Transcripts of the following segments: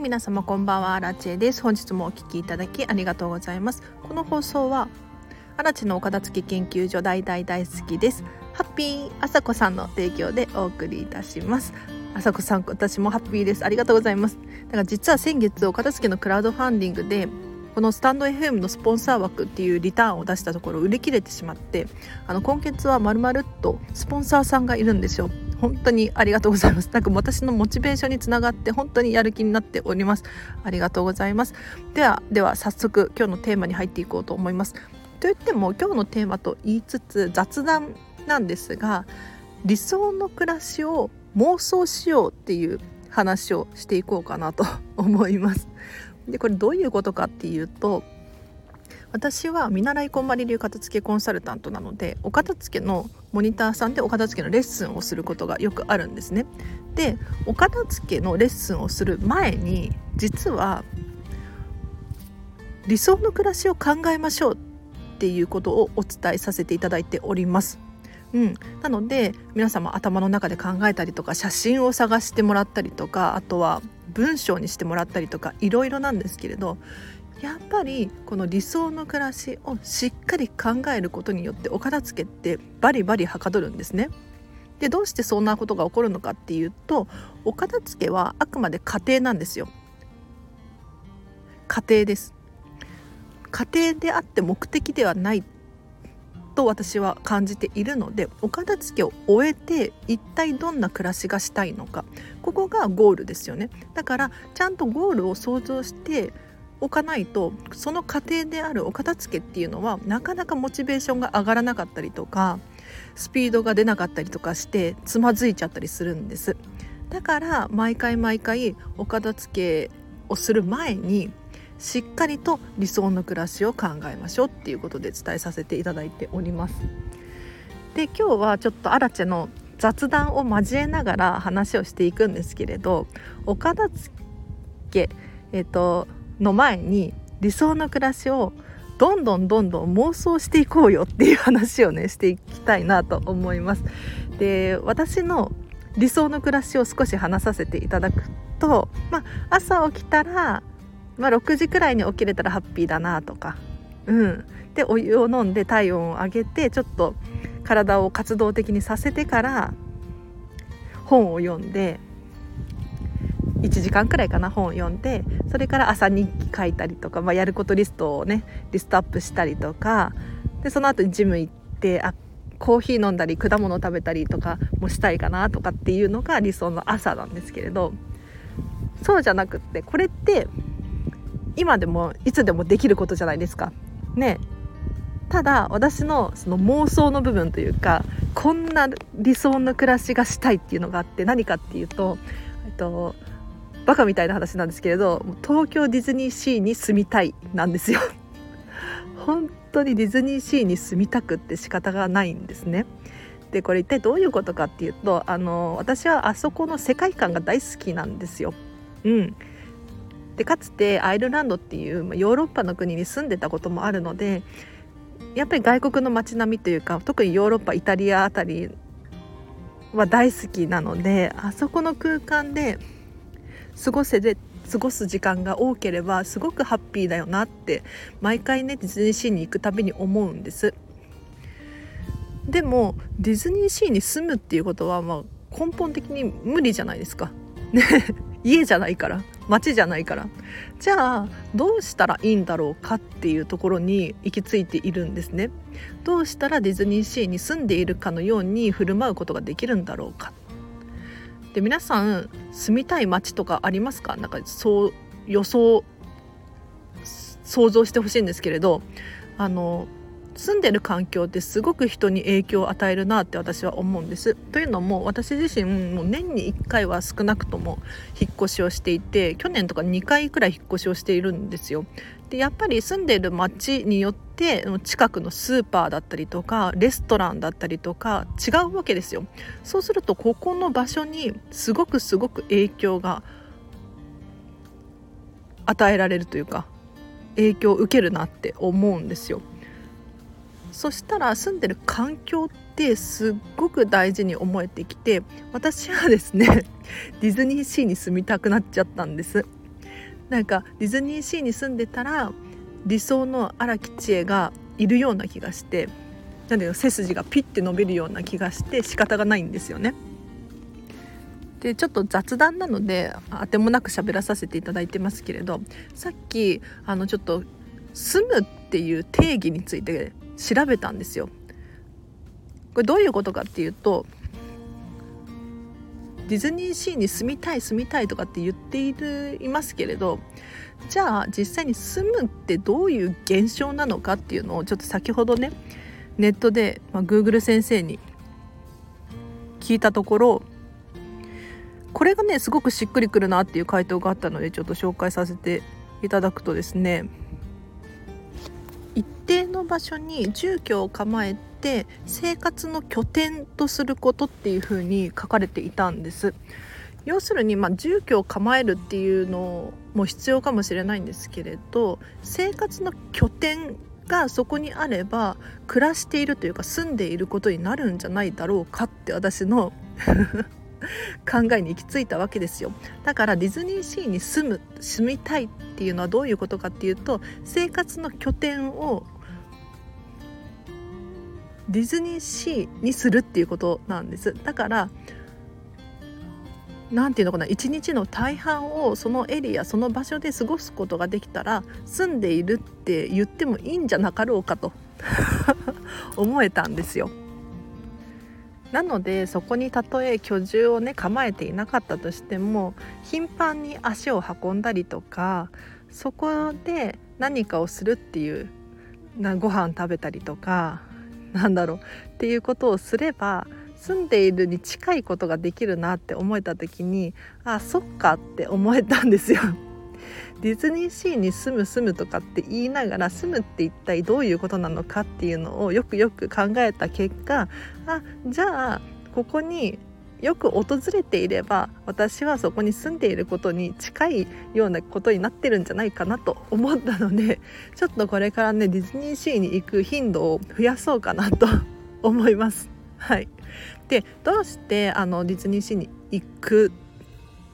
皆様こんばんは。アラチェです。本日もお聞きいただきありがとうございます。この放送はアラチェの岡田付研究所大大大好きです。ハッピーあさこさんの提供でお送りいたします。あさこさん私もハッピーです。ありがとうございます。だから実は先月お片付けのクラウドファンディングでこのスタンド FM のスポンサー枠っていうリターンを出したところ売り切れてしまってあの今月はまるまるっとスポンサーさんがいるんですよ。本当にありがとうございます。なんか私のモチベーションにつながって本当にやる気になっております。ありがとうございます。ではでは早速今日のテーマに入っていこうと思います。といっても今日のテーマと言いつつ雑談なんですが理想の暮らしを妄想しようっていう話をしていこうかなと思います。でこれどういうことかっていうと私は見習いこんまり流片付けコンサルタントなのでお片付けのモニターさんでお片付けのレッスンをすることがよくあるんですね。でお片付けのレッスンをする前に実は理想の暮らしを考えましょうっていうことをお伝えさせていただいております。うん、なので皆様頭の中で考えたりとか写真を探してもらったりとかあとは文章にしてもらったりとかいろいろなんですけれどやっぱりこの理想の暮らしをしっかり考えることによってお片付けってバリバリはかどるんですね。でどうしてそんなことが起こるのかっていうとお片付けはあくまで家庭なんですよ。家庭です。家庭であって目的ではないと私は感じているのでお片付けを終えて一体どんな暮らしがしたいのか。ここがゴールですよね。だからちゃんとゴールを想像しておかないとその過程であるお片付けっていうのはなかなかモチベーションが上がらなかったりとかスピードが出なかったりとかしてつまずいちゃったりするんです。だから毎回毎回お片付けをする前にしっかりと理想の暮らしを考えましょうっていうことで伝えさせていただいておりますで今日はちょっとアラチェの雑談を交えながら話をしていくんですけれどお片付けえっ、との前に理想の暮らしをどんどんどんどん妄想していこうよっていう話をねしていきたいなと思います。で私の理想の暮らしを少し話させていただくと、まあ、朝起きたら、まあ、6時くらいに起きれたらハッピーだなとか、うん、でお湯を飲んで体温を上げてちょっと体を活動的にさせてから本を読んで1時間くらいかな本を読んでそれから朝日記書いたりとか、まあ、やることリストをねリストアップしたりとかでその後にジム行ってあコーヒー飲んだり果物食べたりとかもしたいかなとかっていうのが理想の朝なんですけれどそうじゃなくってこれって今でもいつでもできることじゃないですか。ね。ただ私のその妄想の部分というかこんな理想の暮らしがしたいっていうのがあって何かっていうと、えっと、バカみたいな話なんですけれど東京ディズニーシーに住みたいなんですよ。本当にディズニーシーに住みたくって仕方がないんですね。でこれ一体どういうことかっていうとあの私はあそこの世界観が大好きなんですよ。うん。でかつてアイルランドっていうヨーロッパの国に住んでたこともあるのでやっぱり外国の街並みというか特にヨーロッパイタリアあたりは大好きなのであそこの空間で過ごせで過ごす時間が多ければすごくハッピーだよなって毎回ねディズニーシーに行くたびに思うんです。でもディズニーシーに住むっていうことはまあ根本的に無理じゃないですか。ね。家じゃないから街じゃないから。じゃあどうしたらいいんだろうかっていうところに行き着いているんですね。どうしたらディズニーシーに住んでいるかのように振る舞うことができるんだろうか。で皆さん住みたい街とかありますか？なんかそう予想想像してほしいんですけれどあの住んでる環境ってすごく人に影響を与えるなって私は思うんです。というのも私自身もう年に1回は少なくとも引っ越しをしていて去年とか2回くらい引っ越しをしているんですよ。でやっぱり住んでる町によって近くのスーパーだったりとかレストランだったりとか違うわけですよ。そうするとここの場所にすごくすごく影響が与えられるというか影響を受けるなって思うんですよ。そしたら住んでる環境ってすっごく大事に思えてきて私はですね ディズニーシーに住みたくなっちゃったんですなんかディズニーシーに住んでたら理想の荒木千恵がいるような気がしてなんで背筋がピッて伸びるような気がして仕方がないんですよね。でちょっと雑談なのであてもなく喋らさせていただいてますけれどさっきあのちょっと「住む」っていう定義について調べたんですよ。これどういうことかっていうとディズニーシーに住みたい住みたいとかって言っているいますけれどじゃあ実際に住むってどういう現象なのかっていうのをちょっと先ほどねネットで、まあ、Google 先生に聞いたところこれがねすごくしっくりくるなっていう回答があったのでちょっと紹介させていただくとですね定の場所に住居を構えて生活の拠点とすることっていうふうに書かれていたんです。要するに、まあ、住居を構えるっていうのも必要かもしれないんですけれど生活の拠点がそこにあれば暮らしているというか住んでいることになるんじゃないだろうかって私の 考えに行き着いたわけですよだからディズニーシーに住む住みたいっていうのはどういうことかっていうと生活の拠点をディズニーシーにするっていうことなんですだから何て言うのかな一日の大半をそのエリアその場所で過ごすことができたら住んでいるって言ってもいいんじゃなかろうかと 思えたんですよ。なのでそこにたとえ居住をね構えていなかったとしても頻繁に足を運んだりとかそこで何かをするっていうなご飯食べたりとかなんだろうっていうことをすれば住んでいるに近いことができるなって思えた時にあそっかって思えたんですよ。ディズニーシーに住む住むとかって言いながら住むって一体どういうことなのかっていうのをよくよく考えた結果あじゃあここによく訪れていれば私はそこに住んでいることに近いようなことになってるんじゃないかなと思ったので ちょっとこれからねディズニーシーに行く頻度を増やそうかなと 思います。はい、でどうしてあのディズニーシーに行く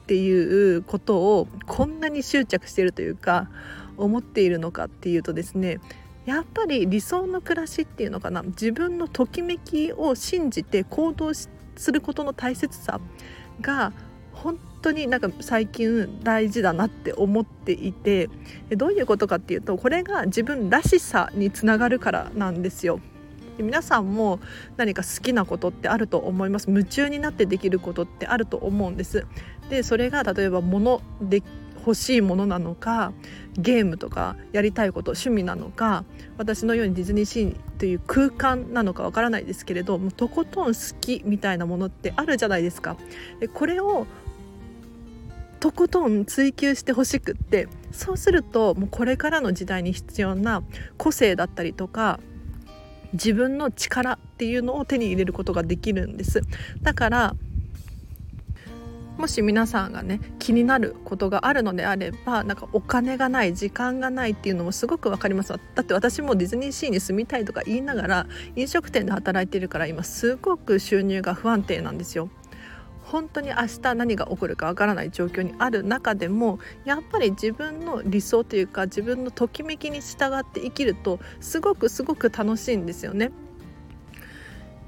っていうことをこんなに執着しているというか思っているのかっていうとですねやっぱり理想の暮らしっていうのかな自分のときめきを信じて行動しすることの大切さが本当になんか最近大事だなって思っていてどういうことかっていうとこれが自分らしさにつながるからなんですよ。皆さんも何か好きなことってあると思います夢中になってできることってあると思うんですでそれが例えば物で欲しいものなのかゲームとかやりたいこと趣味なのか私のようにディズニーシーという空間なのかわからないですけれどもとことん好きみたいなものってあるじゃないですか。でこれをとことん追求してほしくってそうするともうこれからの時代に必要な個性だったりとか自分の力っていうのを手に入れることができるんですだからもし皆さんがね気になることがあるのであればなんかお金がない時間がないっていうのもすごく分かりますだって私もディズニーシーに住みたいとか言いながら飲食店で働いてるから今すごく収入が不安定なんですよ本当に明日何が起こるかわからない状況にある中でもやっぱり自分の理想というか自分のときめきに従って生きるとすごくすごく楽しいんですよね。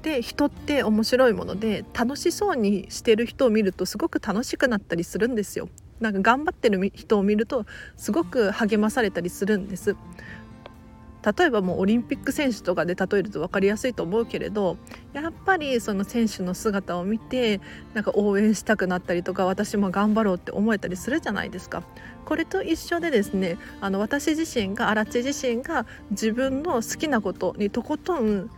で人って面白いもので楽しそうにしてる人を見るとすごく楽しくなったりするんですよ。なんか頑張ってる人を見るとすごく励まされたりするんです。例えばもうオリンピック選手とかで例えると分かりやすいと思うけれどやっぱりその選手の姿を見てなんか応援したくなったりとか私も頑張ろうって思えたりするじゃないですか。これと一緒でですねあの私自身が荒地自身が自分の好きなことにとことん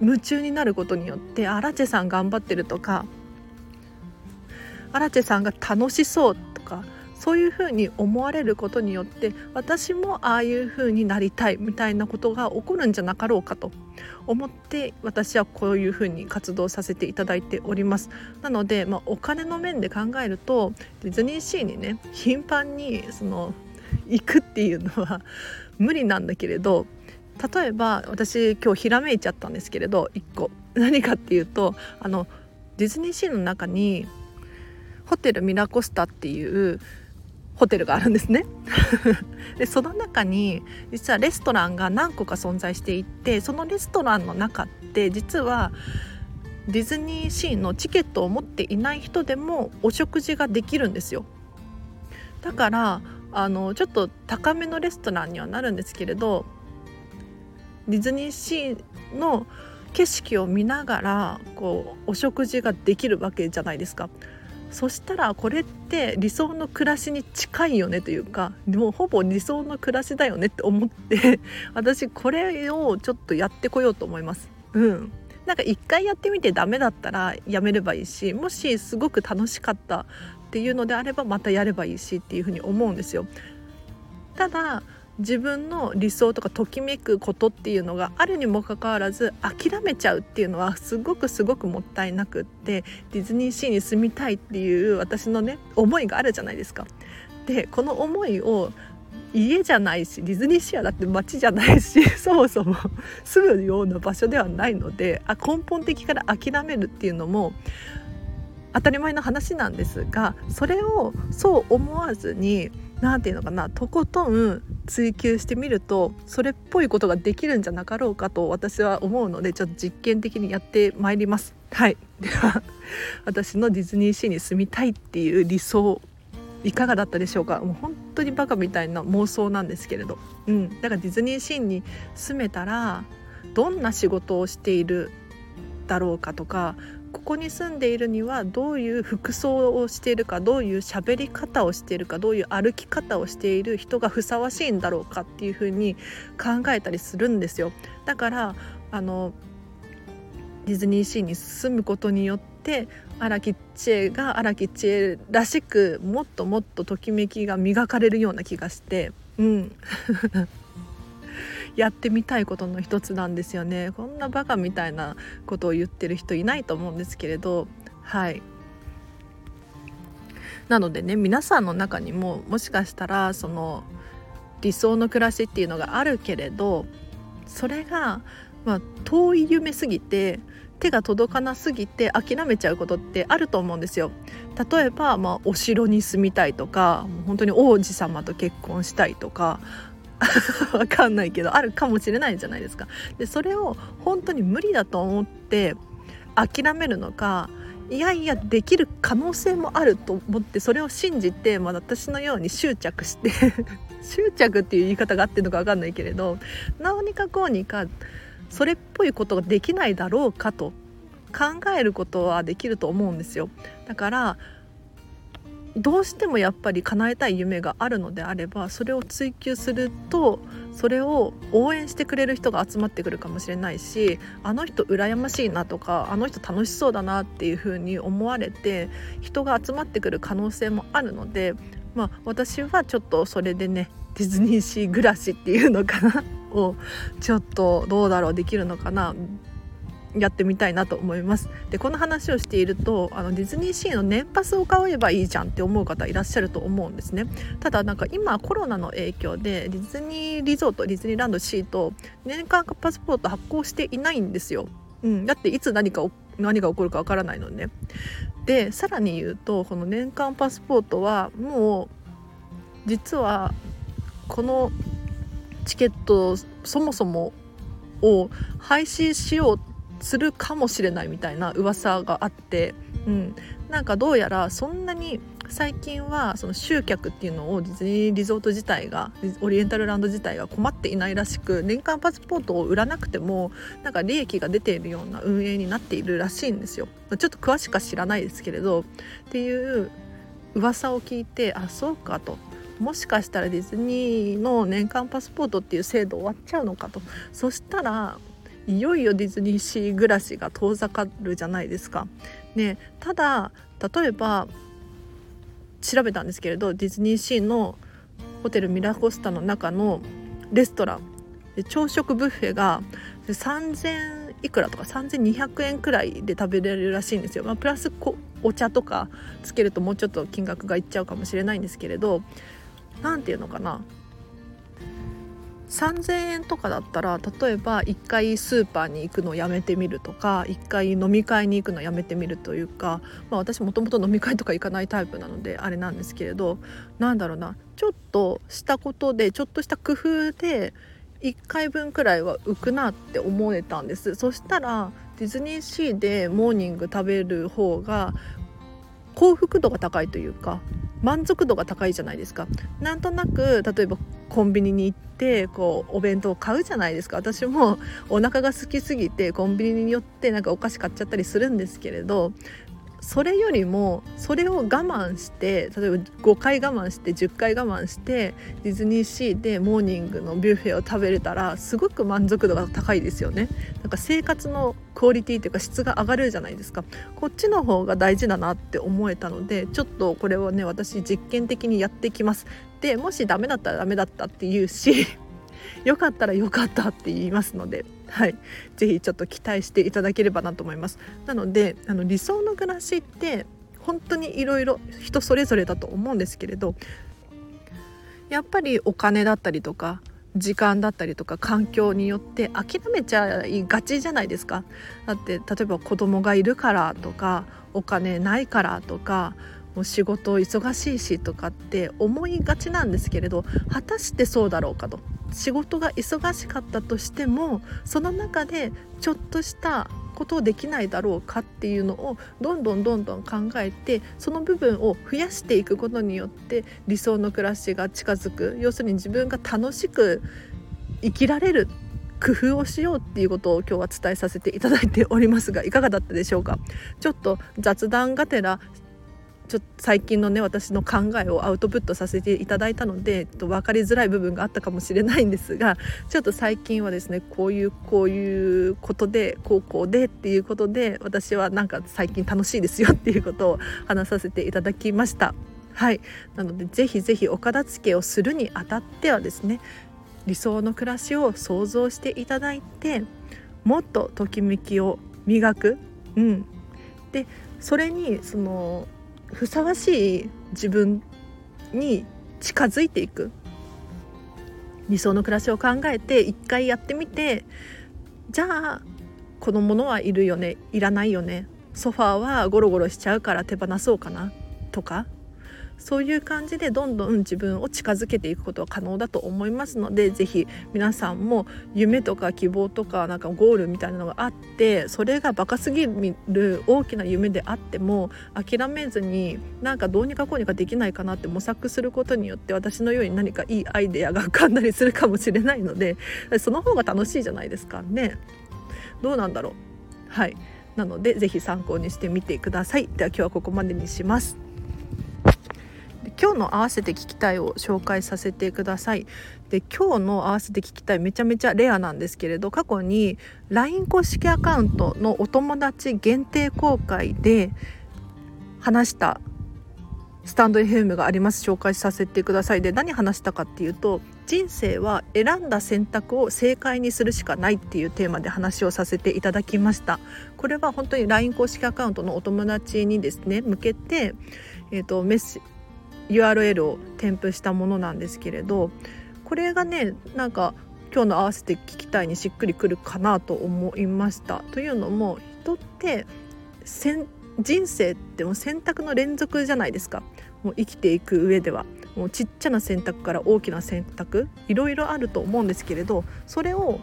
夢中になることによって荒地さん頑張ってるとか荒地さんが楽しそうとかそういうふうに思われることによって私もああいうふうになりたいみたいなことが起こるんじゃなかろうかと思って私はこういうふうに活動させていただいております。なので、まあ、お金の面で考えるとディズニーシーにね頻繁にその行くっていうのは無理なんだけれど例えば私今日ひらめいちゃったんですけれど1個。何かっていうとあのディズニーシーの中にホテルミラコスタっていうホテルがあるんですね。でその中に実はレストランが何個か存在していてそのレストランの中って実はディズニーシーのチケットを持っていない人でもお食事ができるんですよ。だからあのちょっと高めのレストランにはなるんですけれどディズニーシーの景色を見ながらこうお食事ができるわけじゃないですか。そしたらこれって理想の暮らしに近いよねというかもうほぼ理想の暮らしだよねって思って 私これをちょっとやってこようと思います。うんなんか一回やってみてダメだったらやめればいいしもしすごく楽しかったっていうのであればまたやればいいしっていうふうに思うんですよ。ただ自分の理想とかときめくことっていうのがあるにもかかわらず諦めちゃうっていうのはすごくすごくもったいなくってディズニーシーに住みたいっていう私のね思いがあるじゃないですか。でこの思いを家じゃないしディズニーシーだって街じゃないし そもそも住むような場所ではないのであ根本的から諦めるっていうのも当たり前の話なんですがそれをそう思わずに何て言うのかなとことん追求してみるとそれっぽいことができるんじゃなかろうかと私は思うのでちょっと実験的にやってまいります。はい。では私のディズニーシーに住みたいっていう理想いかがだったでしょうか？もう本当にバカみたいな妄想なんですけれど、うん、だからディズニーシーに住めたらどんな仕事をしているだろうかとかここに住んでいるにはどういう服装をしているかどういう喋り方をしているかどういう歩き方をしている人がふさわしいんだろうかっていうふうに考えたりするんですよ。だからあのディズニーシーに住むことによって荒木千恵が荒木千恵らしくもっともっとときめきが磨かれるような気がしてうんやってみたいことの一つなんですよね。こんなバカみたいなことを言ってる人いないと思うんですけれど。はい。なのでね皆さんの中にももしかしたらその理想の暮らしっていうのがあるけれどそれが、まあ、遠い夢すぎて手が届かなすぎて諦めちゃうことってあると思うんですよ。例えば、まあ、お城に住みたいとか本当に王子様と結婚したいとか わかんないけどあるかもしれないじゃないですか。でそれを本当に無理だと思って諦めるのかいやいやできる可能性もあると思ってそれを信じて、まあ、私のように執着して 執着っていう言い方があってるのか分かんないけれど何にかこうにかそれっぽいことができないだろうかと考えることはできると思うんですよ。だからどうしてもやっぱり叶えたい夢があるのであればそれを追求するとそれを応援してくれる人が集まってくるかもしれないしあの人羨ましいなとかあの人楽しそうだなっていうふうに思われて人が集まってくる可能性もあるので、まあ、私はちょっとそれでねディズニーシー暮らしっていうのかなをちょっとどうだろうできるのかなやってみたいなと思います。でこの話をしているとあのディズニーシーの年パスを買えばいいじゃんって思う方いらっしゃると思うんですね。ただなんか今コロナの影響でディズニーリゾートディズニーランドシート年間パスポート発行していないんですよ、うん、だっていつ何か何が起こるかわからないの、ね、でさらに言うとこの年間パスポートはもう実はこのチケットそもそもを廃止しようするかもしれないみたいな噂があって、うん、なんかどうやらそんなに最近はその集客っていうのをディズニーリゾート自体がオリエンタルランド自体が困っていないらしく年間パスポートを売らなくてもなんか利益が出ているような運営になっているらしいんですよ。ちょっと詳しくは知らないですけれどっていう噂を聞いてあそうかと。もしかしたらディズニーの年間パスポートっていう制度終わっちゃうのかと。そしたらいよいよディズニーシー暮らしが遠ざかるじゃないですか。ね、ただ例えば調べたんですけれどディズニーシーのホテルミラコスタの中のレストラン朝食ブッフェが3000いくらとか3200円くらいで食べれるらしいんですよ、まあ、プラスお茶とかつけるともうちょっと金額がいっちゃうかもしれないんですけれど何て言うのかな3,000円とかだったら例えば1回スーパーに行くのをやめてみるとか1回飲み会に行くのをやめてみるというか、まあ、私もともと飲み会とか行かないタイプなのであれなんですけれどなんだろうなちょっとしたことでちょっとした工夫で1回分くらいは浮くなって思えたんです。そしたらディズニーシーでモーニング食べる方が幸福度が高いというか満足度が高いじゃないですか。なんとなく例えばコンビニに行ってこうお弁当を買うじゃないですか。私もお腹が空きすぎてコンビニに寄ってなんかお菓子買っちゃったりするんですけれどそれよりもそれを我慢して例えば5回我慢して10回我慢してディズニーシーでモーニングのビュッフェを食べれたらすごく満足度が高いですよね。なんか生活のクオリティというか質が上がるじゃないですか。こっちの方が大事だなって思えたのでちょっとこれをね私実験的にやってきます。でもしダメだったらダメだったって言うしよかったらよかったって言いますのではい、ぜひちょっと期待していただければなと思います。なのであの理想の暮らしって本当にいろいろ人それぞれだと思うんですけれどやっぱりお金だったりとか時間だったりとか環境によって諦めちゃいがちじゃないですかだって例えば子供がいるからとかお金ないからとかもう仕事忙しいしとかって思いがちなんですけれど果たしてそうだろうかと。仕事が忙しかったとしてもその中でちょっとしたことをできないだろうかっていうのをどんどんどんどん考えてその部分を増やしていくことによって理想の暮らしが近づく。要するに自分が楽しく生きられる工夫をしようっていうことを今日は伝えさせていただいておりますがいかがだったでしょうか？ちょっと雑談がてらちょっと最近のね私の考えをアウトプットさせていただいたのでと分かりづらい部分があったかもしれないんですが ちょっと最近はですねこういうこういうことで高校でっていうことで私はなんか最近楽しいですよっていうことを話させていただきました。はい。なのでぜひぜひお片付けをするにあたってはですね理想の暮らしを想像していただいてもっとときめきを磨く、うん、でそれにそのふさわしい自分に近づいていく。理想の暮らしを考えて一回やってみてじゃあこのものはいるよねいらないよね。ソファーはゴロゴロしちゃうから手放そうかな。とか。そういう感じでどんどん自分を近づけていくことは可能だと思いますので是非皆さんも夢とか希望とかなんかゴールみたいなのがあってそれがバカすぎる大きな夢であっても諦めずになんかどうにかこうにかできないかなって模索することによって私のように何かいいアイデアが浮かんだりするかもしれないのでその方が楽しいじゃないですかね。どうなんだろう。はい。なのでぜひ参考にしてみてください。では今日はここまでにします今日の合わせて聞きたいを紹介させてください。で今日の合わせて聞きたいめちゃめちゃレアなんですけれど過去に LINE 公式アカウントのお友達限定公開で話したスタンド FM があります。紹介させてください。で何話したかっていうと人生は選んだ選択を正解にするしかないっていうテーマで話をさせていただきました。これは本当に LINE 公式アカウントのお友達にですね向けて、えーと、メッセ URL を添付したものなんですけれどこれがねなんか今日の合わせて聞きたいにしっくりくるかなと思いました。というのも人って人生ってもう選択の連続じゃないですか。もう生きていく上では。もうちっちゃな選択から大きな選択。いろいろあると思うんですけれどそれを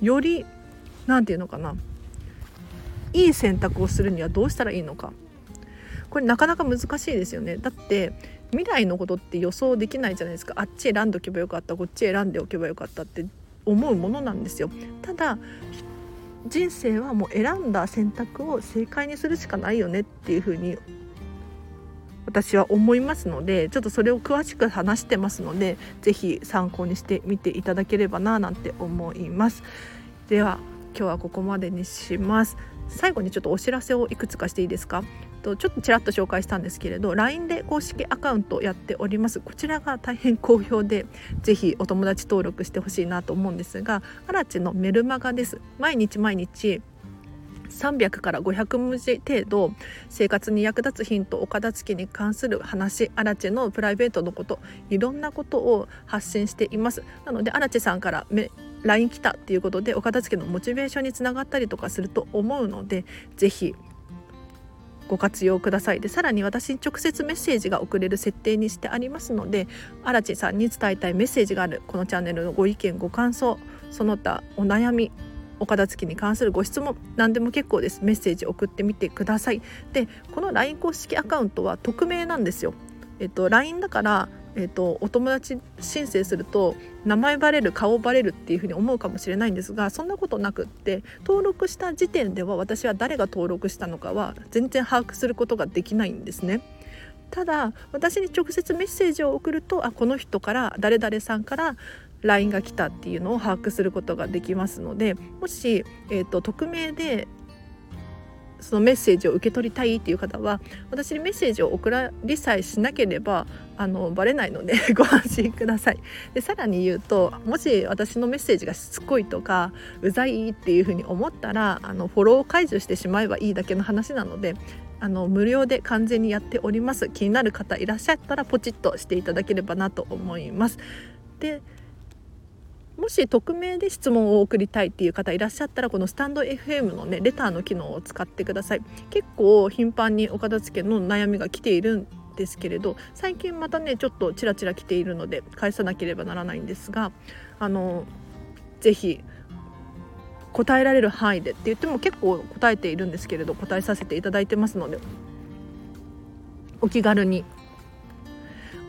より何て言うのかな。いい選択をするにはどうしたらいいのか。これなかなか難しいですよね。だって未来のことって予想できないじゃないですか。あっち選んでおけばよかった。こっち選んでおけばよかったって思うものなんですよ。ただ人生はもう選んだ選択を正解にするしかないよねっていうふうに私は思いますのでちょっとそれを詳しく話してますので是非参考にしてみていただければななんて思います。では今日はここまでにします。最後にちょっとお知らせをいくつかしていいですか？とちょっとちらっと紹介したんですけれど LINE で公式アカウントやっております。こちらが大変好評でぜひお友達登録してほしいなと思うんですがアラチのメルマガです。毎日毎日300から500文字程度生活に役立つヒントお片付けに関する話アラチェのプライベートのこといろんなことを発信しています。なのでアラチェさんから LINE 来たっていうことでお片付けのモチベーションにつながったりとかすると思うので是非ご活用ください。でさらに私に直接メッセージが送れる設定にしてありますので荒地さんに伝えたいメッセージがあるこのチャンネルのご意見ご感想その他お悩みお片付きに関するご質問何でも結構です。メッセージ送ってみてください。でこの LINE 公式アカウントは匿名なんですよ。えっと LINE だからえっとお友達申請すると名前バレる顔バレるっていうふうに思うかもしれないんですがそんなことなくって登録した時点では私は誰が登録したのかは全然把握することができないんですね。ただ私に直接メッセージを送るとあこの人から誰々さんから LINE が来たっていうのを把握することができますのでもし、えーと、匿名でそのメッセージを受け取りたいっていう方は私にメッセージを送らりさえしなければあのバレないので ご安心ください。でさらに言うともし私のメッセージがしつこいとかうざいっていうふうに思ったらあのフォローを解除してしまえばいいだけの話なのであの無料で完全にやっております。気になる方いらっしゃったらポチッとしていただければなと思います。でもし匿名で質問を送りたいっていう方いらっしゃったらこのスタンド FM のねレターの機能を使ってください結構頻繁にお片付けの悩みが来ているんですけれど最近またねちょっとちらちら来ているので返さなければならないんですがあのぜひ答えられる範囲でって言っても結構答えているんですけれど答えさせていただいてますのでお気軽に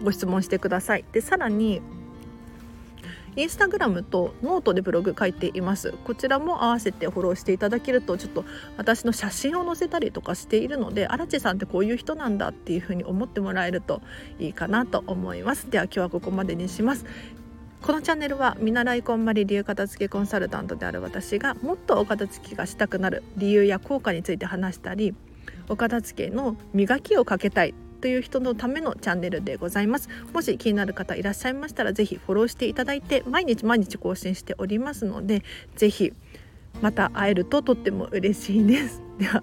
ご質問してください。でさらにインスタグラムとノートでブログ書いています。こちらも合わせてフォローしていただけるとちょっと私の写真を載せたりとかしているので荒地さんってこういう人なんだっていうふうに思ってもらえるといいかなと思います。では今日はここまでにします。このチャンネルは見習いこんまり流片付けコンサルタントである私がもっとお片付けがしたくなる理由や効果について話したりお片付けの磨きをかけたいという人のためのチャンネルでございます。もし気になる方いらっしゃいましたら是非フォローしていただいて毎日毎日更新しておりますので是非また会えるととっても嬉しいです。では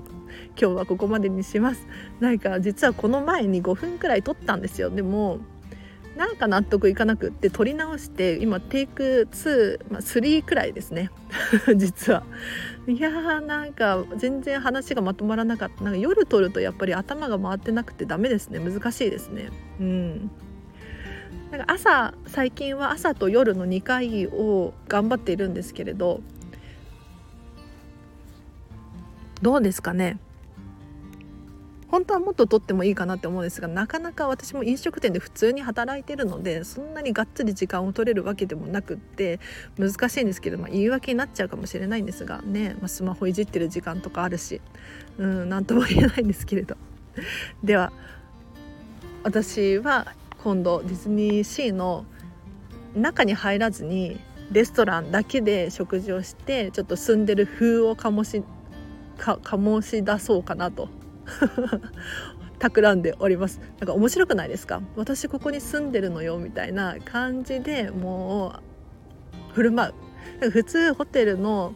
今日はここまでにします。なんか実はこの前に5分くらい撮ったんですよ。でもなんか納得いかなくって撮り直して今テイク2、まあ、3くらいですね。実は。いやーなんか全然話がまとまらなかった。なんか夜撮るとやっぱり頭が回ってなくてダメですね。難しいですね。うん。なんか朝最近は朝と夜の2回を頑張っているんですけれどどうですかね？本当はもっと取ってもいいかなって思うんですがなかなか私も飲食店で普通に働いてるのでそんなにがっつり時間を取れるわけでもなくって難しいんですけど、まあ、言い訳になっちゃうかもしれないんですがね、まあ、スマホいじってる時間とかあるしうん何とも言えないんですけれど。では私は今度ディズニーシーの中に入らずにレストランだけで食事をしてちょっと住んでる風を醸し醸し出そうかなと。企んでおります。なんか面白くないですか？私ここに住んでるのよみたいな感じでもう振る舞う。普通ホテルの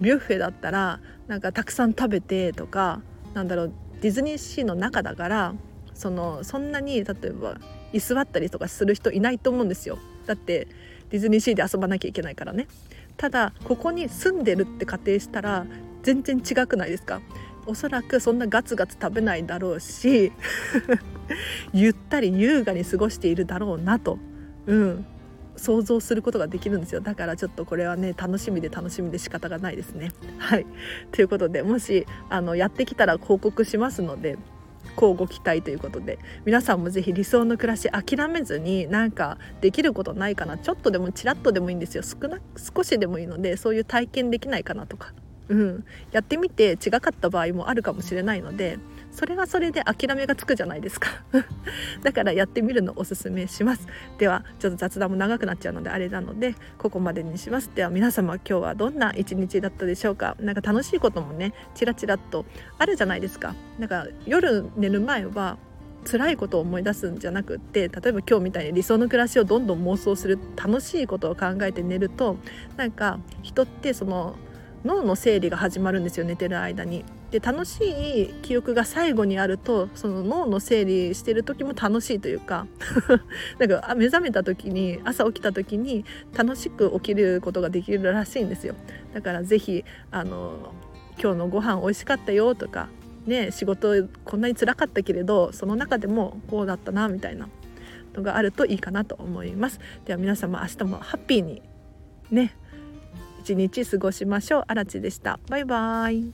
ビュッフェだったらなんかたくさん食べてとかなんだろうディズニーシーの中だからそのそんなに例えば居座ったりとかする人いないと思うんですよ。だってディズニーシーで遊ばなきゃいけないからね。ただここに住んでるって仮定したら全然違くないですか？おそらくそんなガツガツ食べないだろうし ゆったり優雅に過ごしているだろうなと、うん、想像することができるんですよ。だからちょっとこれはね楽しみで楽しみで仕方がないですね。はい。ということでもしあのやってきたら報告しますので交互期待ということで皆さんもぜひ理想の暮らし諦めずになんかできることないかな。ちょっとでもちらっとでもいいんですよ。少な少しでもいいのでそういう体験できないかなとか。うん、やってみて違かった場合もあるかもしれないのでそれはそれで諦めがつくじゃないですか。だからやってみるのおすすめします。ではちょっと雑談も長くなっちゃうのであれなのでここまでにします。では皆様今日はどんな一日だったでしょうか。何か楽しいこともねチラチラっとあるじゃないですか。なんか夜寝る前は辛いことを思い出すんじゃなくって例えば今日みたいに理想の暮らしをどんどん妄想する楽しいことを考えて寝るとなんか人ってその脳の整理が始まるんですよ寝てる間に。で楽しい記憶が最後にあるとその脳の整理してる時も楽しいというか なんか目覚めた時に朝起きた時に楽しく起きることができるらしいんですよ。だから是非あの今日のご飯美味しかったよとかね仕事こんなに辛かったけれどその中でもこうだったなみたいなのがあるといいかなと思います。では皆様明日もハッピーにね一日過ごしましょう。あらちでした。バイバイ。